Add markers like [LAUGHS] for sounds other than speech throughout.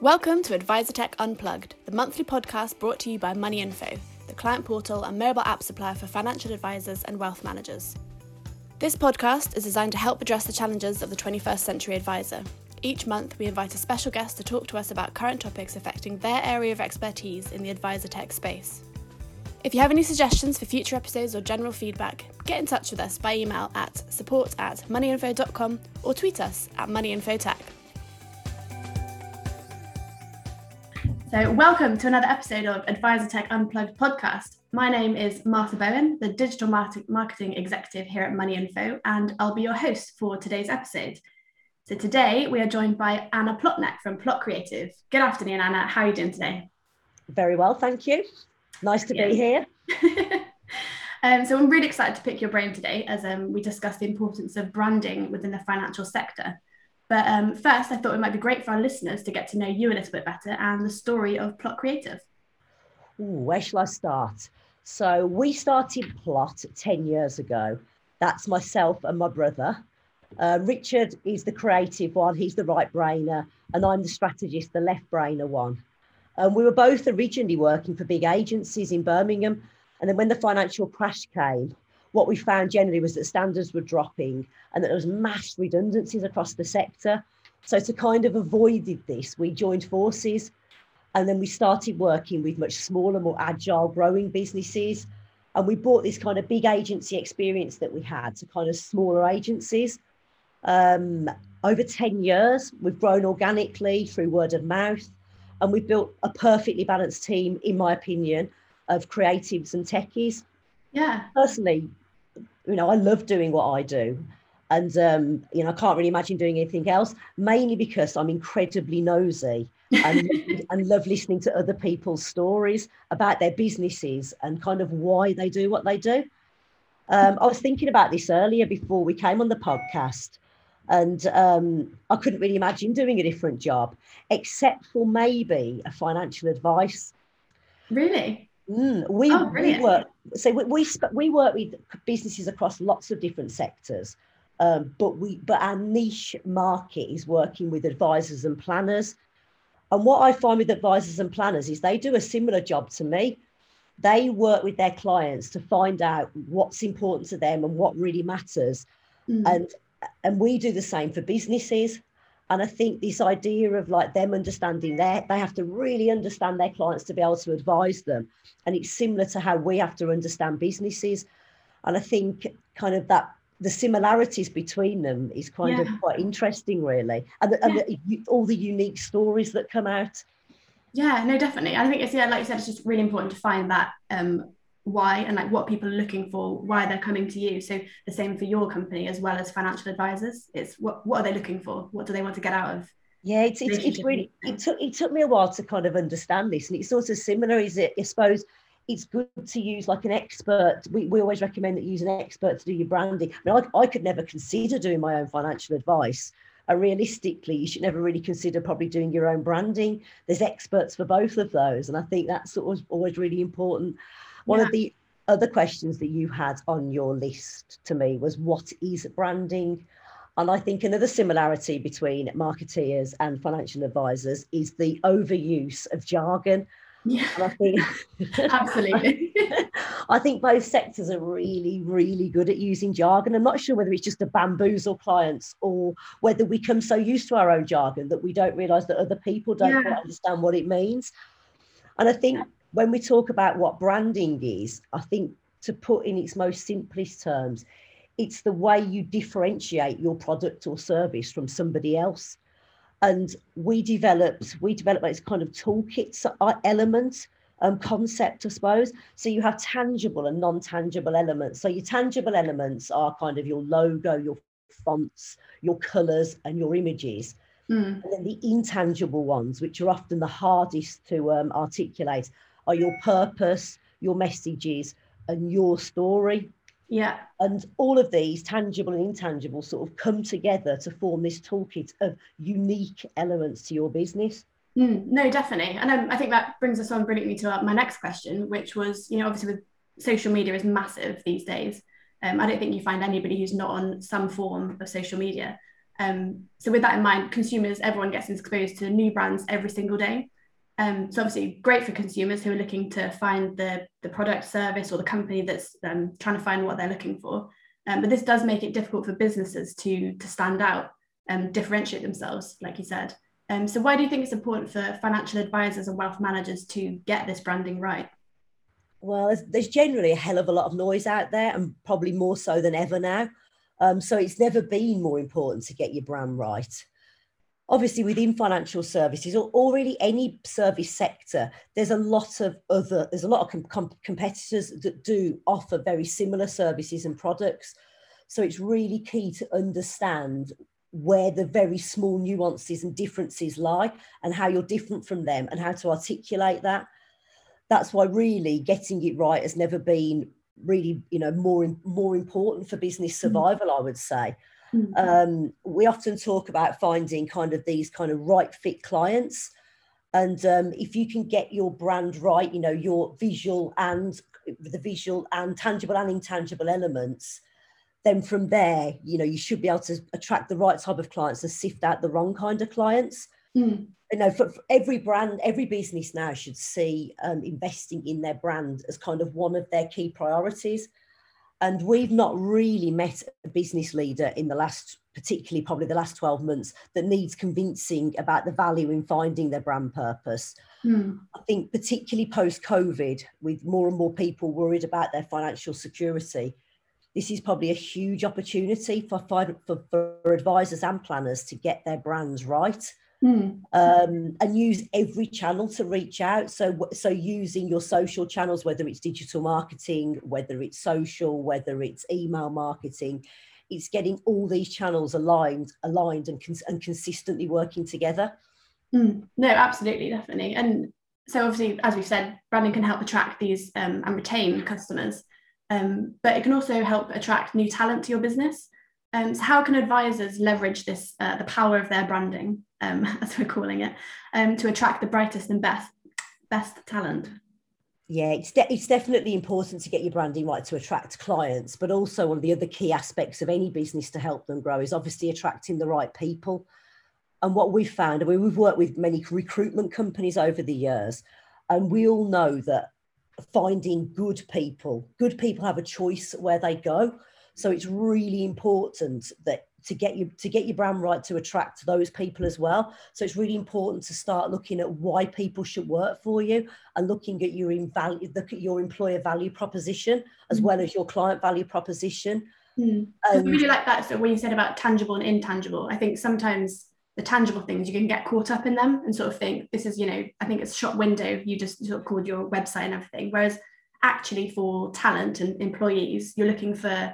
Welcome to Advisor Tech Unplugged, the monthly podcast brought to you by Money Info, the client portal and mobile app supplier for financial advisors and wealth managers. This podcast is designed to help address the challenges of the 21st century advisor. Each month, we invite a special guest to talk to us about current topics affecting their area of expertise in the advisor tech space. If you have any suggestions for future episodes or general feedback, get in touch with us by email at support at moneyinfo.com or tweet us at moneyinfotech. So, welcome to another episode of Advisor Tech Unplugged podcast. My name is Martha Bowen, the digital marketing executive here at Money Info, and I'll be your host for today's episode. So, today we are joined by Anna Plotnek from Plott Creative. Good afternoon, Anna. How are you doing today? Very well, thank you. Nice to yeah. be here. [LAUGHS] um, so, I'm really excited to pick your brain today as um, we discuss the importance of branding within the financial sector. But um, first, I thought it might be great for our listeners to get to know you a little bit better and the story of Plott Creative. Ooh, where shall I start? So, we started Plott 10 years ago. That's myself and my brother. Uh, Richard is the creative one, he's the right brainer, and I'm the strategist, the left brainer one. And we were both originally working for big agencies in Birmingham. And then when the financial crash came, what we found generally was that standards were dropping and that there was mass redundancies across the sector. So to kind of avoid this, we joined forces and then we started working with much smaller, more agile, growing businesses. And we brought this kind of big agency experience that we had to kind of smaller agencies. Um, over 10 years, we've grown organically through word of mouth, and we've built a perfectly balanced team, in my opinion, of creatives and techies. Yeah. Personally, you know, I love doing what I do. And, um, you know, I can't really imagine doing anything else, mainly because I'm incredibly nosy [LAUGHS] and, and love listening to other people's stories about their businesses and kind of why they do what they do. Um, I was thinking about this earlier before we came on the podcast, and um, I couldn't really imagine doing a different job, except for maybe a financial advice. Really? Mm, we, oh, we work so we, we, we work with businesses across lots of different sectors, um, but we but our niche market is working with advisors and planners. And what I find with advisors and planners is they do a similar job to me. They work with their clients to find out what's important to them and what really matters, mm. and and we do the same for businesses. And I think this idea of like them understanding their, they have to really understand their clients to be able to advise them. And it's similar to how we have to understand businesses. And I think kind of that the similarities between them is kind yeah. of quite interesting, really. And, the, and the, all the unique stories that come out. Yeah, no, definitely. I think it's, yeah, like you said, it's just really important to find that um, why and like what people are looking for, why they're coming to you. So the same for your company as well as financial advisors. It's what what are they looking for? What do they want to get out of? Yeah, it's, it's, it's really it took it took me a while to kind of understand this, and it's sort of similar. Is it? I suppose it's good to use like an expert. We, we always recommend that you use an expert to do your branding. I mean, I, I could never consider doing my own financial advice. Uh, realistically, you should never really consider probably doing your own branding. There's experts for both of those, and I think that's sort of always really important. One yeah. of the other questions that you had on your list to me was what is branding? And I think another similarity between marketeers and financial advisors is the overuse of jargon. Yeah, I think, [LAUGHS] absolutely. [LAUGHS] I think both sectors are really, really good at using jargon. I'm not sure whether it's just to bamboozle clients or whether we come so used to our own jargon that we don't realise that other people don't yeah. understand what it means. And I think when we talk about what branding is, I think to put in its most simplest terms, it's the way you differentiate your product or service from somebody else. And we developed, we developed this kind of toolkit uh, element um, concept, I suppose. So you have tangible and non-tangible elements. So your tangible elements are kind of your logo, your fonts, your colors, and your images. Mm. And then the intangible ones, which are often the hardest to um, articulate, are your purpose, your messages, and your story. Yeah. And all of these, tangible and intangible, sort of come together to form this toolkit of unique elements to your business. Mm, no, definitely. And um, I think that brings us on brilliantly to uh, my next question, which was, you know, obviously with social media is massive these days. Um, I don't think you find anybody who's not on some form of social media. Um, so with that in mind, consumers, everyone gets exposed to new brands every single day. Um, so obviously great for consumers who are looking to find the, the product service or the company that's um, trying to find what they're looking for. Um, but this does make it difficult for businesses to, to stand out and differentiate themselves, like you said. Um, so why do you think it's important for financial advisors and wealth managers to get this branding right? Well, there's, there's generally a hell of a lot of noise out there and probably more so than ever now. Um, so it's never been more important to get your brand right obviously within financial services or, or really any service sector there's a lot of other there's a lot of com- com- competitors that do offer very similar services and products so it's really key to understand where the very small nuances and differences lie and how you're different from them and how to articulate that that's why really getting it right has never been really you know more more important for business mm. survival mm. i would say Mm-hmm. Um, we often talk about finding kind of these kind of right fit clients. And um, if you can get your brand right, you know, your visual and the visual and tangible and intangible elements, then from there, you know, you should be able to attract the right type of clients and sift out the wrong kind of clients. Mm. You know, for, for, every brand, every business now should see um, investing in their brand as kind of one of their key priorities. And we've not really met a business leader in the last, particularly probably the last 12 months, that needs convincing about the value in finding their brand purpose. Mm. I think, particularly post COVID, with more and more people worried about their financial security, this is probably a huge opportunity for, for, for advisors and planners to get their brands right Mm. Um, and use every channel to reach out. So, so using your social channels, whether it's digital marketing, whether it's social, whether it's email marketing, it's getting all these channels aligned, aligned, and cons- and consistently working together. Mm. No, absolutely, definitely. And so, obviously, as we've said, branding can help attract these um, and retain customers, um, but it can also help attract new talent to your business. Um, so how can advisors leverage this, uh, the power of their branding, um, [LAUGHS] as we're calling it, um, to attract the brightest and best, best talent? Yeah, it's, de- it's definitely important to get your branding right to attract clients, but also one of the other key aspects of any business to help them grow is obviously attracting the right people. And what we've found, I mean, we've worked with many recruitment companies over the years, and we all know that finding good people, good people have a choice where they go. So it's really important that to get you to get your brand right to attract those people as well. So it's really important to start looking at why people should work for you and looking at your in value, look at your employer value proposition as mm. well as your client value proposition. Mm. Um, I really like that. So when you said about tangible and intangible, I think sometimes the tangible things you can get caught up in them and sort of think this is you know I think it's shop window. You just sort of called your website and everything. Whereas actually for talent and employees, you're looking for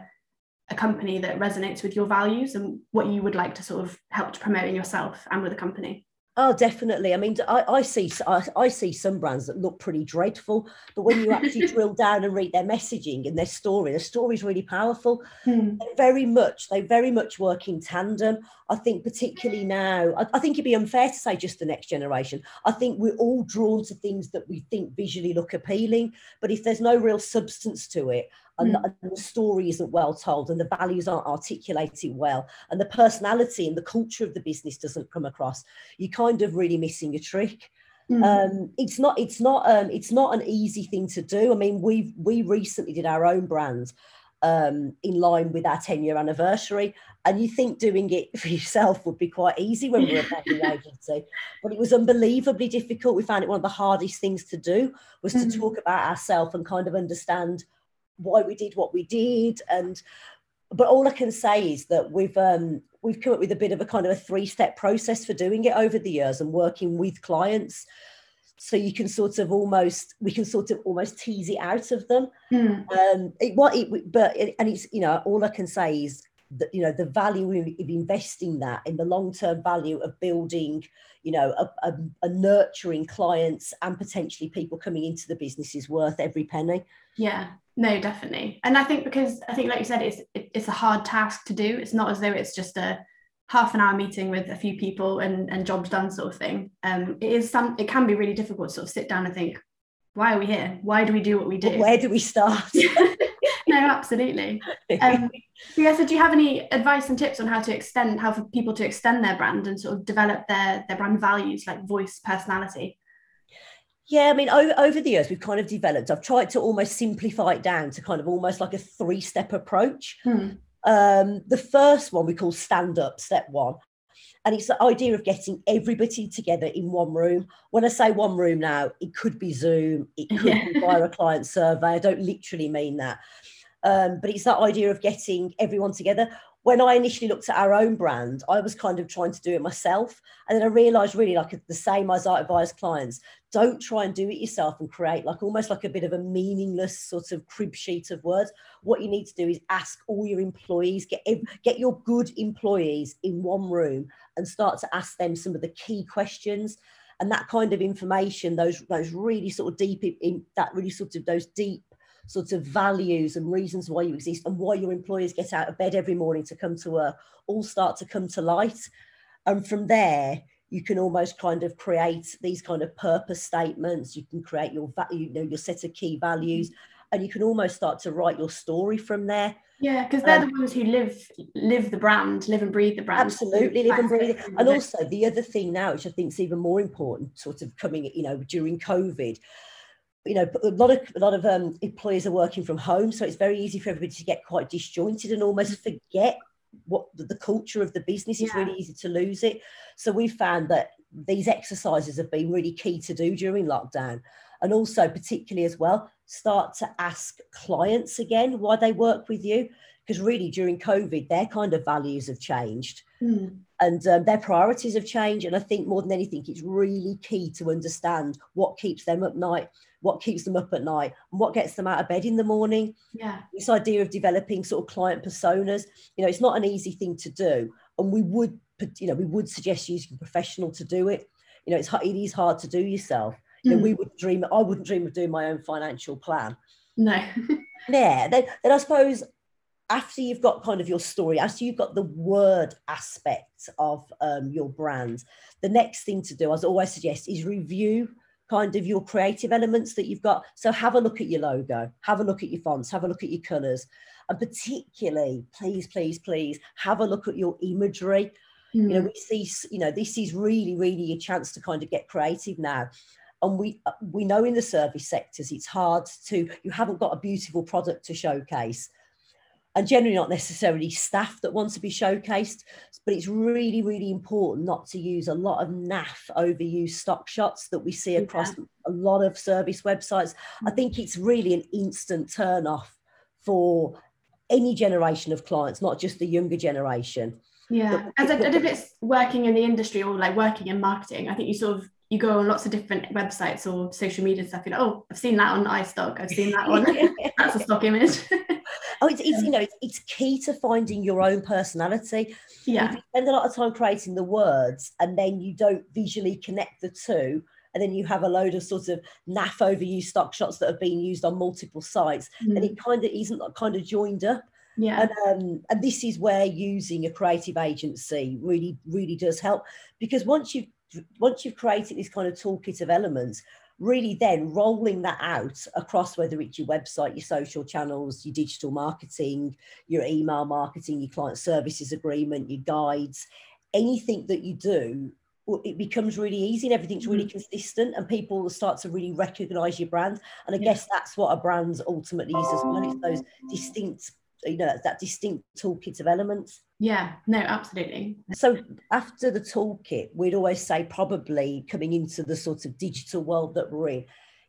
a company that resonates with your values and what you would like to sort of help to promote in yourself and with the company. Oh, definitely. I mean, I, I see I, I, see some brands that look pretty dreadful, but when you actually [LAUGHS] drill down and read their messaging and their story, the story is really powerful. Hmm. very much, they very much work in tandem. I think particularly now, I, I, think it'd be unfair to say just the next generation. I think we're all drawn to things that we think visually look appealing, but if there's no real substance to it, and, mm. and, the story isn't well told and the values aren't articulated well and the personality and the culture of the business doesn't come across you're kind of really missing a trick mm. um, it's not it's not um, it's not an easy thing to do i mean we we recently did our own brand um, in line with our 10 year anniversary. And you think doing it [LAUGHS] for yourself would be quite easy when we were a the [LAUGHS] agency, but it was unbelievably difficult. We found it one of the hardest things to do was mm-hmm. to talk about ourselves and kind of understand why we did what we did and but all I can say is that we've um, we've come up with a bit of a kind of a three step process for doing it over the years and working with clients. So you can sort of almost we can sort of almost tease it out of them. Mm. Um, it, what it, but it, and it's you know all I can say is that you know the value of investing that in the long term value of building you know a, a, a nurturing clients and potentially people coming into the business is worth every penny. Yeah, no, definitely. And I think because I think, like you said, it's it, it's a hard task to do. It's not as though it's just a half an hour meeting with a few people and and jobs done sort of thing. Um, it is some. It can be really difficult to sort of sit down and think, why are we here? Why do we do what we do? Where do we start? [LAUGHS] absolutely. [LAUGHS] Um, yeah, so do you have any advice and tips on how to extend, how for people to extend their brand and sort of develop their their brand values like voice, personality? Yeah, I mean, over, over the years, we've kind of developed, I've tried to almost simplify it down to kind of almost like a three step approach. Hmm. Um, the first one we call stand up, step one. And it's the idea of getting everybody together in one room. When I say one room now, it could be Zoom, it could [LAUGHS] yeah. be via a client survey. I don't literally mean that. Um, but it's that idea of getting everyone together when I initially looked at our own brand, I was kind of trying to do it myself. And then I realized really like the same as I advise clients, don't try and do it yourself and create like almost like a bit of a meaningless sort of crib sheet of words. What you need to do is ask all your employees, get, get your good employees in one room and start to ask them some of the key questions. And that kind of information, those those really sort of deep in that really sort of those deep sort of values and reasons why you exist and why your employers get out of bed every morning to come to work all start to come to light. And from there, you can almost kind of create these kind of purpose statements. You can create your value, you know, your set of key values, and you can almost start to write your story from there. Yeah, because they're um, the ones who live live the brand, live and breathe the brand. Absolutely, live and breathe it. And also the other thing now, which I think is even more important, sort of coming, you know, during COVID, you know a lot of a lot of um, employers are working from home so it's very easy for everybody to get quite disjointed and almost forget what the culture of the business is really easy to lose it. So we found that these exercises have been really key to do during lockdown. And also particularly as well start to ask clients again why they work with you because really during covid their kind of values have changed. Mm. And um, their priorities have changed and i think more than anything it's really key to understand what keeps them up at night what keeps them up at night and what gets them out of bed in the morning. Yeah. This idea of developing sort of client personas, you know, it's not an easy thing to do. And we would, you know, we would suggest using a professional to do it. You know, it's it is hard to do yourself. You know, mm. we would dream, I wouldn't dream of doing my own financial plan. No. [LAUGHS] yeah. Then, then I suppose after you've got kind of your story, after you've got the word aspect of um, your brand, the next thing to do, as I always suggest, is review kind of your creative elements that you've got. So have a look at your logo, have a look at your fonts, have a look at your colours, and particularly, please, please, please, have a look at your imagery. Mm. You know, hmm. we see, you know, this is really, really a chance to kind of get creative now. And we uh, we know in the service sectors it's hard to you haven't got a beautiful product to showcase and generally not necessarily staff that want to be showcased but it's really really important not to use a lot of naff overused stock shots that we see across yeah. a lot of service websites. I mm. think it's really an instant turn off for any generation of clients not just the younger generation. Yeah as and if it's working in the industry or like working in marketing. I think you sort of you go on lots of different websites or social media stuff you're like oh i've seen that on istock i've seen that one [LAUGHS] [LAUGHS] that's a stock image [LAUGHS] oh, it's, it's you know it's, it's key to finding your own personality. Yeah, if you spend a lot of time creating the words and then you don't visually connect the two, and then you have a load of sort of naff overused stock shots that have been used on multiple sites, mm. and it kind of isn't kind of joined up. Yeah, and um, and this is where using a creative agency really really does help because once you've once you've created this kind of toolkit of elements, really then rolling that out across whether it's your website, your social channels, your digital marketing, your email marketing, your client services agreement, your guides, anything that you do, it becomes really easy and everything's really mm-hmm. consistent and people will start to really recognize your brand. And I yeah. guess that's what a brand ultimately is as well. It's those distinct you know that distinct toolkit of elements. Yeah no absolutely. So after the toolkit we'd always say probably coming into the sort of digital world that we're in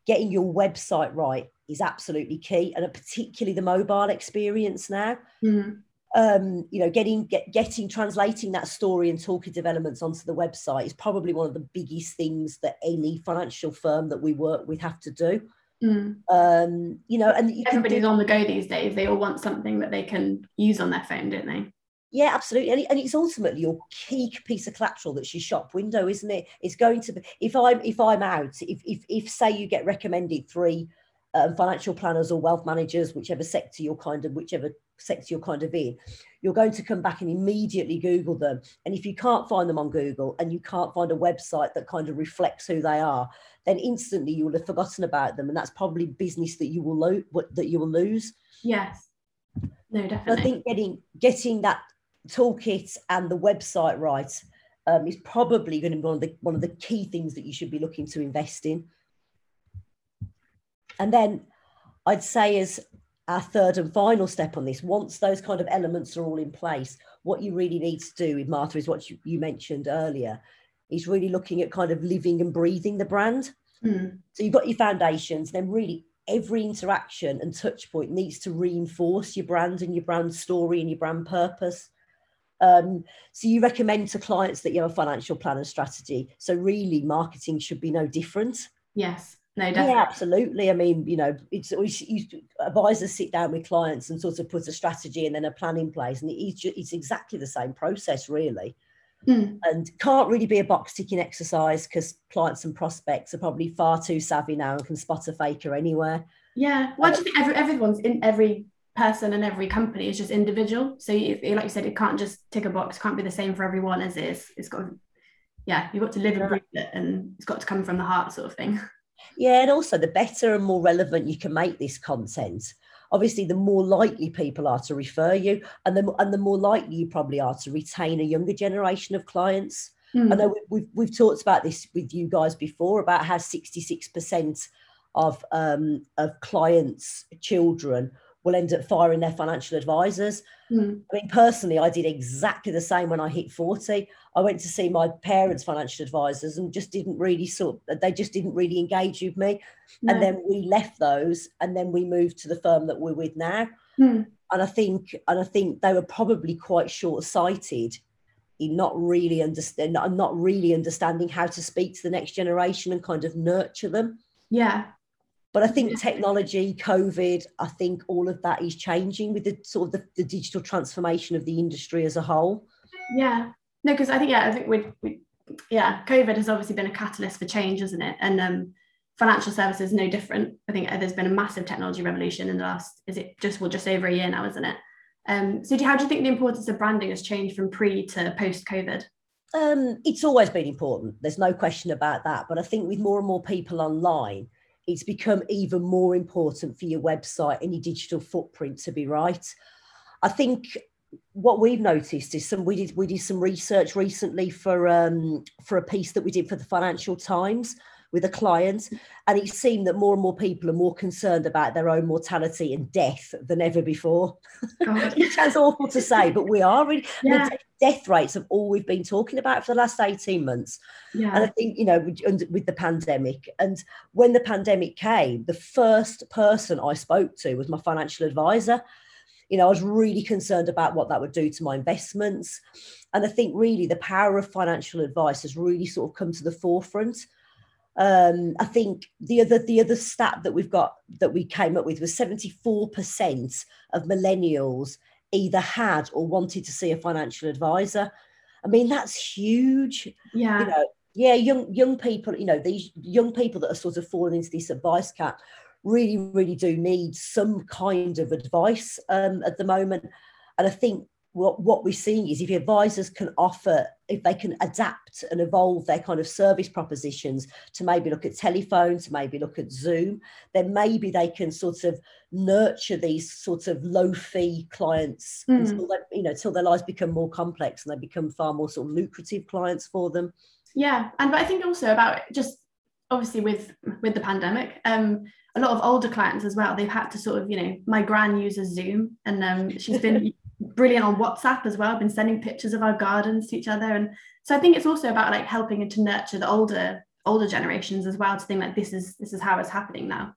getting your website right is absolutely key and particularly the mobile experience now. Mm-hmm. um, you know getting get, getting translating that story and toolkit developments onto the website is probably one of the biggest things that any financial firm that we work with have to do Mm. Um, you know, and you everybody's do, on the go these days. They all want something that they can use on their phone, don't they? Yeah, absolutely. And, and it's ultimately your key piece of collateral that's your shop window, isn't it? It's going to be if I'm if I'm out, if if if say you get recommended three um, financial planners or wealth managers, whichever sector you're kind of whichever sector you're kind of in, you're going to come back and immediately Google them. And if you can't find them on Google and you can't find a website that kind of reflects who they are, then instantly you will have forgotten about them, and that's probably business that you will lo- that you will lose. Yes. No, definitely. I think getting getting that toolkit and the website right um, is probably going to be one of the one of the key things that you should be looking to invest in. And then I'd say as our third and final step on this, once those kind of elements are all in place, what you really need to do with Martha is what you, you mentioned earlier, is really looking at kind of living and breathing the brand. Mm. So you've got your foundations, then really every interaction and touch point needs to reinforce your brand and your brand story and your brand purpose. Um, so you recommend to clients that you have a financial plan and strategy. So really, marketing should be no different. Yes. No, definitely. Yeah, absolutely. I mean, you know, it's always you, advisors sit down with clients and sort of put a strategy and then a plan in place, and it's, it's exactly the same process, really. Mm. And can't really be a box ticking exercise because clients and prospects are probably far too savvy now and can spot a faker anywhere. Yeah. Why do you think every, everyone's in every person and every company is just individual? So, you, like you said, it can't just tick a box, can't be the same for everyone as is. It's got yeah, you've got to live and breathe it and it's got to come from the heart, sort of thing. [LAUGHS] Yeah. And also, the better and more relevant you can make this content, obviously the more likely people are to refer you and the, and the more likely you probably are to retain a younger generation of clients mm. i know we've, we've talked about this with you guys before about how 66% of um, of clients children will end up firing their financial advisors. Mm. I mean, personally, I did exactly the same when I hit 40. I went to see my parents' financial advisors and just didn't really sort they just didn't really engage with me. No. And then we left those and then we moved to the firm that we're with now. Mm. And I think and I think they were probably quite short-sighted in not really understand not really understanding how to speak to the next generation and kind of nurture them. Yeah. But I think technology, COVID, I think all of that is changing with the sort of the, the digital transformation of the industry as a whole. Yeah. No, because I think, yeah, I think we, we, yeah, COVID has obviously been a catalyst for change, isn't it? And um, financial services no different. I think there's been a massive technology revolution in the last, is it just, well, just over a year now, isn't it? Um, so do, how do you think the importance of branding has changed from pre to post COVID? Um, it's always been important. There's no question about that. But I think with more and more people online, it's become even more important for your website and your digital footprint to be right. I think what we've noticed is some we did we did some research recently for um, for a piece that we did for the Financial Times with a client, and it seemed that more and more people are more concerned about their own mortality and death than ever before. it sounds [LAUGHS] awful to say, but we are really. Yeah. Death rates of all we've been talking about for the last 18 months. Yeah. And I think, you know, with, with the pandemic, and when the pandemic came, the first person I spoke to was my financial advisor. You know, I was really concerned about what that would do to my investments. And I think really the power of financial advice has really sort of come to the forefront um, I think the other the other stat that we've got that we came up with was 74% of millennials either had or wanted to see a financial advisor. I mean, that's huge. Yeah. You know, yeah, young young people, you know, these young people that are sort of falling into this advice gap really, really do need some kind of advice um, at the moment. And I think what, what we're seeing is if advisors can offer, if they can adapt and evolve their kind of service propositions to maybe look at telephone, to maybe look at Zoom, then maybe they can sort of nurture these sort of low fee clients mm. until they, you know, till their lives become more complex and they become far more sort of lucrative clients for them. Yeah. And but I think also about just obviously with with the pandemic, um, a lot of older clients as well, they've had to sort of, you know, my gran uses Zoom and um, she's been brilliant on WhatsApp as well. I've been sending pictures of our gardens to each other, and so I think it's also about like helping to nurture the older older generations as well to think that this is this is how it's happening now.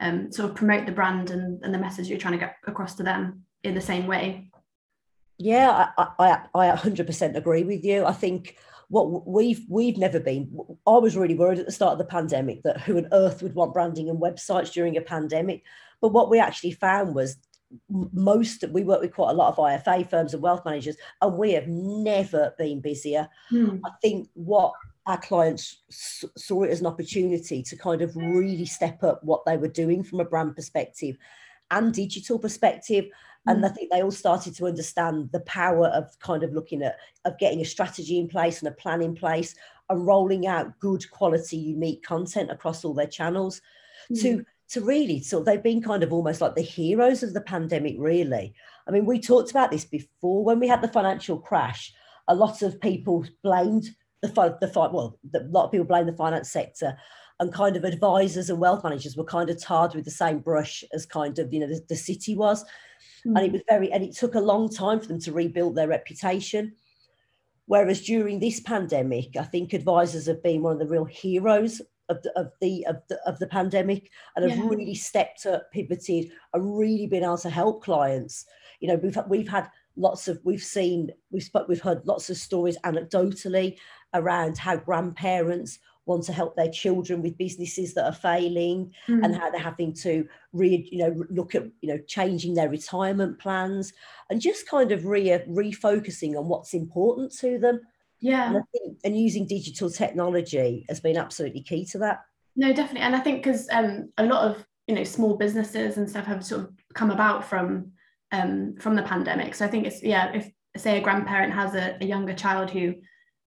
Um, sort of promote the brand and, and the message you're trying to get across to them in the same way. Yeah, I, I, I 100% agree with you. I think what we've we've never been. I was really worried at the start of the pandemic that who on earth would want branding and websites during a pandemic. But what we actually found was most we work with quite a lot of IFA firms and wealth managers, and we have never been busier. Hmm. I think what our clients saw it as an opportunity to kind of really step up what they were doing from a brand perspective and digital perspective. And I hmm. think they all started to understand the power of kind of looking at of getting a strategy in place and a plan in place and rolling out good quality, unique content across all their channels. Mm. To to really so they've been kind of almost like the heroes of the pandemic, really. I mean, we talked about this before when we had the financial crash. A lot of people blamed the the well, the, a lot of people blamed the finance sector, and kind of advisors and wealth managers were kind of tarred with the same brush as kind of you know the, the city was, mm. and it was very and it took a long time for them to rebuild their reputation. Whereas during this pandemic, I think advisors have been one of the real heroes of the of the of the, of the pandemic and have yeah. really stepped up, pivoted, and really been able to help clients. You know, we've we've had lots of we've seen we've spoke we've heard lots of stories anecdotally around how grandparents want to help their children with businesses that are failing mm. and how they're having to re you know look at you know changing their retirement plans and just kind of re refocusing on what's important to them yeah. And, think, and using digital technology has been absolutely key to that. No, definitely. And I think because um, a lot of you know small businesses and stuff have sort of come about from um, from the pandemic. So I think it's yeah, if say a grandparent has a, a younger child who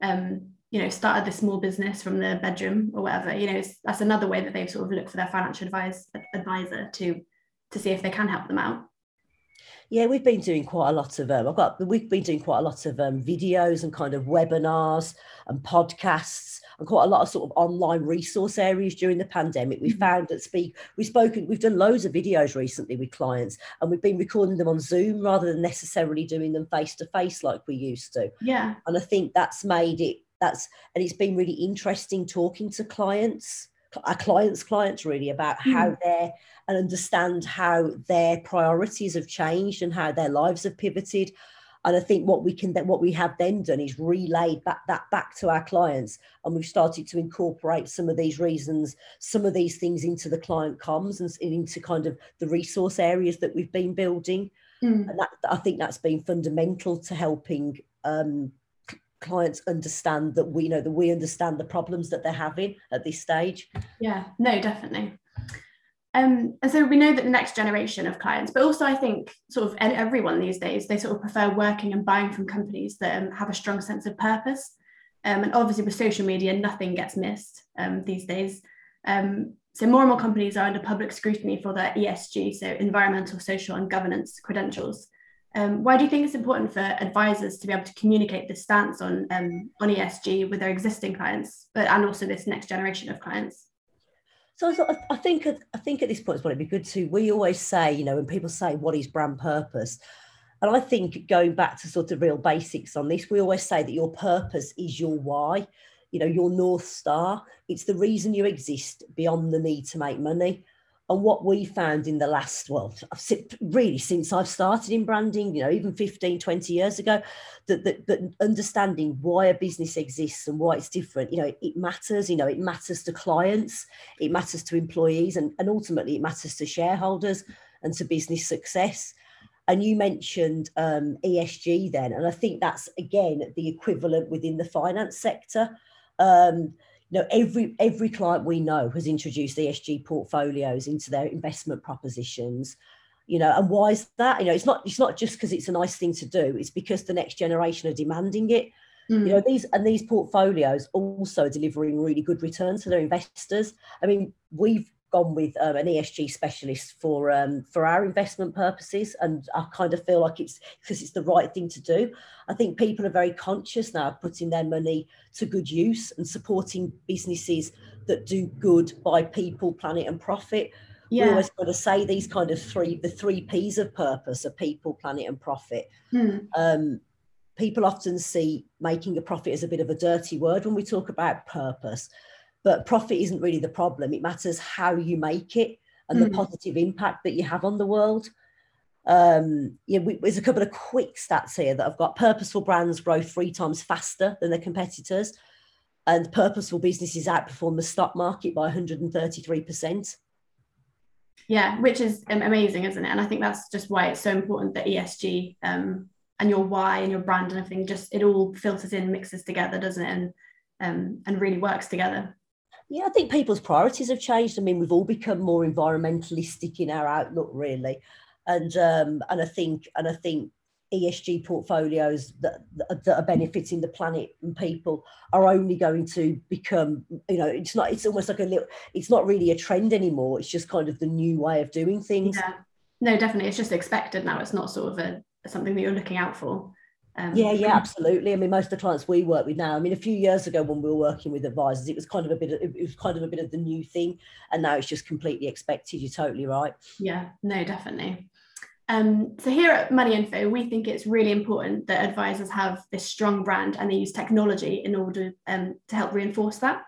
um, you know started the small business from the bedroom or whatever, you know, that's another way that they've sort of looked for their financial advice advisor to to see if they can help them out. Yeah, we've been doing quite a lot of um, I've got we've been doing quite a lot of um, videos and kind of webinars and podcasts and quite a lot of sort of online resource areas during the pandemic. We mm-hmm. found that speak we've spoken we've done loads of videos recently with clients and we've been recording them on Zoom rather than necessarily doing them face to face like we used to. Yeah, and I think that's made it that's and it's been really interesting talking to clients our clients clients really about mm. how they're and understand how their priorities have changed and how their lives have pivoted and i think what we can then what we have then done is relayed back that back to our clients and we've started to incorporate some of these reasons some of these things into the client comms and into kind of the resource areas that we've been building mm. and that i think that's been fundamental to helping um, clients understand that we know that we understand the problems that they're having at this stage yeah no definitely um, and so we know that the next generation of clients, but also I think sort of everyone these days, they sort of prefer working and buying from companies that um, have a strong sense of purpose. Um, and obviously with social media, nothing gets missed um, these days. Um, so more and more companies are under public scrutiny for their ESG, so environmental, social and governance credentials. Um, why do you think it's important for advisors to be able to communicate this stance on um, on ESG with their existing clients, but and also this next generation of clients? So I think I think at this point it's probably be good to. We always say, you know, when people say what is brand purpose, and I think going back to sort of real basics on this, we always say that your purpose is your why, you know, your north star. It's the reason you exist beyond the need to make money and what we found in the last well really since i've started in branding you know even 15 20 years ago that, that, that understanding why a business exists and why it's different you know it matters you know it matters to clients it matters to employees and, and ultimately it matters to shareholders and to business success. And you mentioned um, esg then and i think that's again the equivalent within the finance sector. Um, you know, every every client we know has introduced ESG portfolios into their investment propositions. You know, and why is that? You know, it's not it's not just because it's a nice thing to do. It's because the next generation are demanding it. Mm. You know, these and these portfolios also delivering really good returns to their investors. I mean, we've gone with um, an ESG specialist for um, for our investment purposes, and I kind of feel like it's because it's the right thing to do. I think people are very conscious now of putting their money to good use and supporting businesses that do good by people, planet, and profit. Yeah. We always got to say these kind of three the three P's of purpose are people, planet, and profit. Hmm. Um, people often see making a profit as a bit of a dirty word when we talk about purpose but profit isn't really the problem. It matters how you make it and mm. the hmm. positive impact that you have on the world. Um, yeah, we, there's a couple of quick stats here that I've got. Purposeful brands grow three times faster than their competitors, and purposeful businesses outperform the stock market by 133%. Yeah, which is amazing, isn't it? And I think that's just why it's so important that ESG um, and your why and your brand and everything just it all filters in, mixes together, doesn't it? And um, and really works together. Yeah, I think people's priorities have changed. I mean, we've all become more environmentalistic in our outlook, really, and um, and I think and I think ESG portfolios that, that are benefiting the planet and people are only going to become, you know, it's not, it's almost like a little, it's not really a trend anymore. It's just kind of the new way of doing things. Yeah. No, definitely. It's just expected now. It's not sort of a something that you're looking out for. Um, yeah, yeah, absolutely. I mean, most of the clients we work with now. I mean, a few years ago when we were working with advisors, it was kind of a bit. Of, it was kind of a bit of the new thing, and now it's just completely expected. You're totally right. Yeah, no, definitely. Um, so here at Money Info, we think it's really important that advisors have this strong brand and they use technology in order um, to help reinforce that.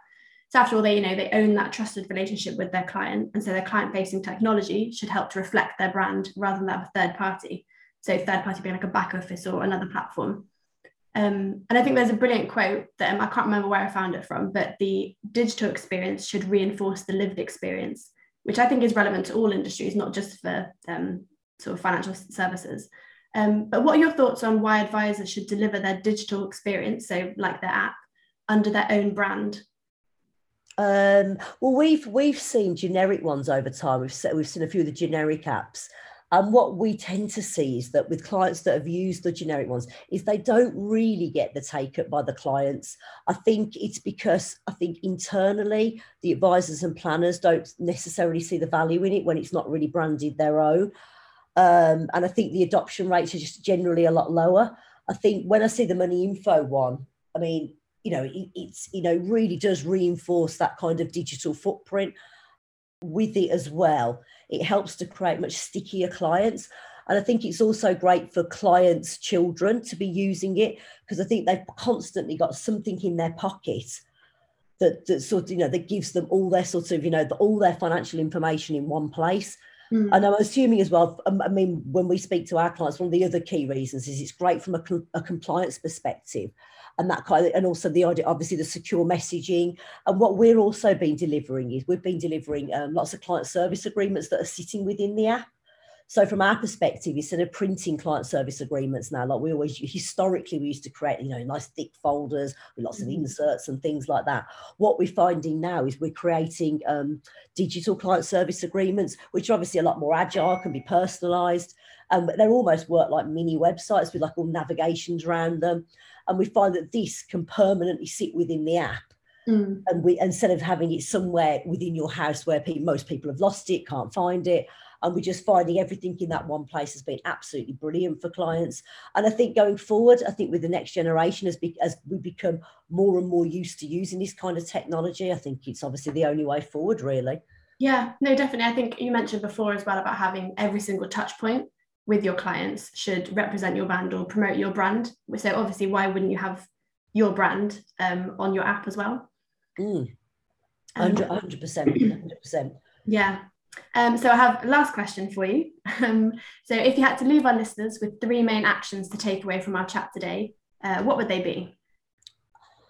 So after all, they you know they own that trusted relationship with their client, and so their client-facing technology should help to reflect their brand rather than that of a third party. So third party being like a back office or another platform. Um, and I think there's a brilliant quote that um, I can't remember where I found it from, but the digital experience should reinforce the lived experience, which I think is relevant to all industries, not just for um, sort of financial services. Um, but what are your thoughts on why advisors should deliver their digital experience, so like their app, under their own brand? Um, well, we've we've seen generic ones over time. We've we've seen a few of the generic apps, and what we tend to see is that with clients that have used the generic ones, is they don't really get the take up by the clients. I think it's because I think internally the advisors and planners don't necessarily see the value in it when it's not really branded their own. Um, and I think the adoption rates are just generally a lot lower. I think when I see the money info one, I mean, you know, it, it's you know really does reinforce that kind of digital footprint with it as well. It helps to create much stickier clients. And I think it's also great for clients' children to be using it because I think they've constantly got something in their pocket that, that sort of, you know, that gives them all their sort of, you know, the, all their financial information in one place. Mm. And I'm assuming as well, um, I mean, when we speak to our clients, one of the other key reasons is it's great from a, a compliance perspective and that kind of, and also the obviously the secure messaging. And what we're also been delivering is we've been delivering um, lots of client service agreements that are sitting within the app. So from our perspective, instead of printing client service agreements now, like we always historically we used to create, you know, nice thick folders with lots of mm-hmm. inserts and things like that. What we're finding now is we're creating um, digital client service agreements, which are obviously a lot more agile, can be personalized. Um, they're almost work like mini websites with like all navigations around them. And we find that this can permanently sit within the app. Mm. And we instead of having it somewhere within your house where people, most people have lost it, can't find it, and we're just finding everything in that one place has been absolutely brilliant for clients. And I think going forward, I think with the next generation, as, be, as we become more and more used to using this kind of technology, I think it's obviously the only way forward, really. Yeah, no, definitely. I think you mentioned before as well about having every single touch point with your clients should represent your brand or promote your brand. So obviously, why wouldn't you have your brand um, on your app as well? Mm. 100 percent, hundred percent. Yeah. Um, so I have a last question for you. [LAUGHS] Um, so if you had to leave our listeners with three main actions to take away from our chat today, uh, what would they be?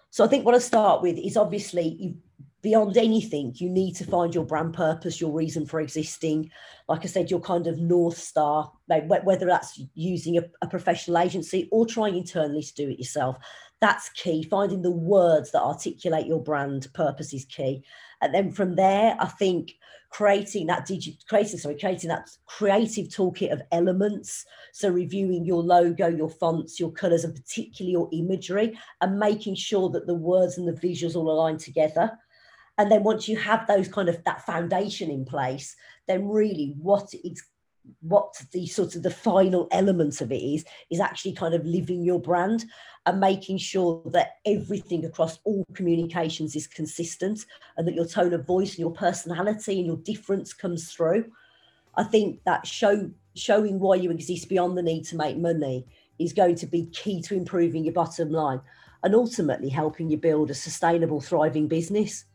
So I think what I start with is obviously you beyond anything, you need to find your brand purpose, your reason for existing. Like I said, your kind of North Star, whether that's using a, a, professional agency or trying internally to do it yourself. That's key. Finding the words that articulate your brand purpose is key. And then from there, I think creating that digit creating sorry creating that creative toolkit of elements so reviewing your logo your fonts your colors and particularly your imagery and making sure that the words and the visuals all align together and then once you have those kind of that foundation in place then really what it's what the sort of the final element of it is is actually kind of living your brand and making sure that everything across all communications is consistent and that your tone of voice and your personality and your difference comes through i think that show showing why you exist beyond the need to make money is going to be key to improving your bottom line and ultimately helping you build a sustainable thriving business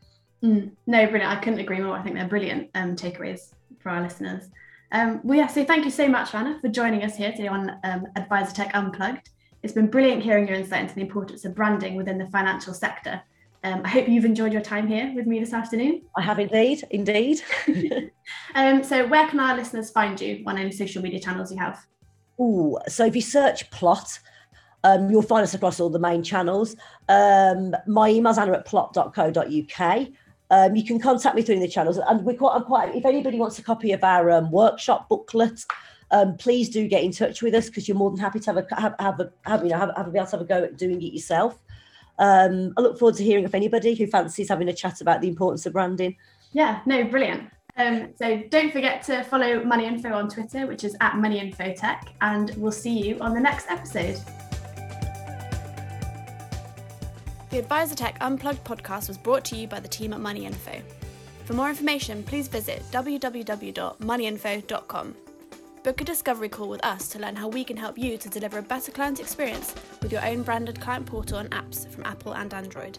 Mm, no, brilliant. I couldn't agree more. I think they're brilliant um, takeaways for our listeners. Um, well, yeah, so thank you so much, Anna, for joining us here today on um, Advisor Tech Unplugged. It's been brilliant hearing your insight into the importance of branding within the financial sector. Um, I hope you've enjoyed your time here with me this afternoon. I have indeed, indeed. [LAUGHS] um, so, where can our listeners find you on any social media channels you have? Oh, so if you search Plott, um, you'll find us across all the main channels. Um, my email's anna at plott.co.uk. Um, you can contact me through the channels, and we're quite, I'm quite. If anybody wants a copy of our um, workshop booklet, um, please do get in touch with us because you're more than happy to have a have, have a have you know have, have a be able to have a go at doing it yourself. Um, I look forward to hearing if anybody who fancies having a chat about the importance of branding. Yeah, no, brilliant. Um, so don't forget to follow Money Info on Twitter, which is at Money Info Tech, and we'll see you on the next episode. The Advisor Tech Unplugged podcast was brought to you by the team at Money Info. For more information, please visit www.moneyinfo.com. Book a discovery call with us to learn how we can help you to deliver a better client experience with your own branded client portal and apps from Apple and Android.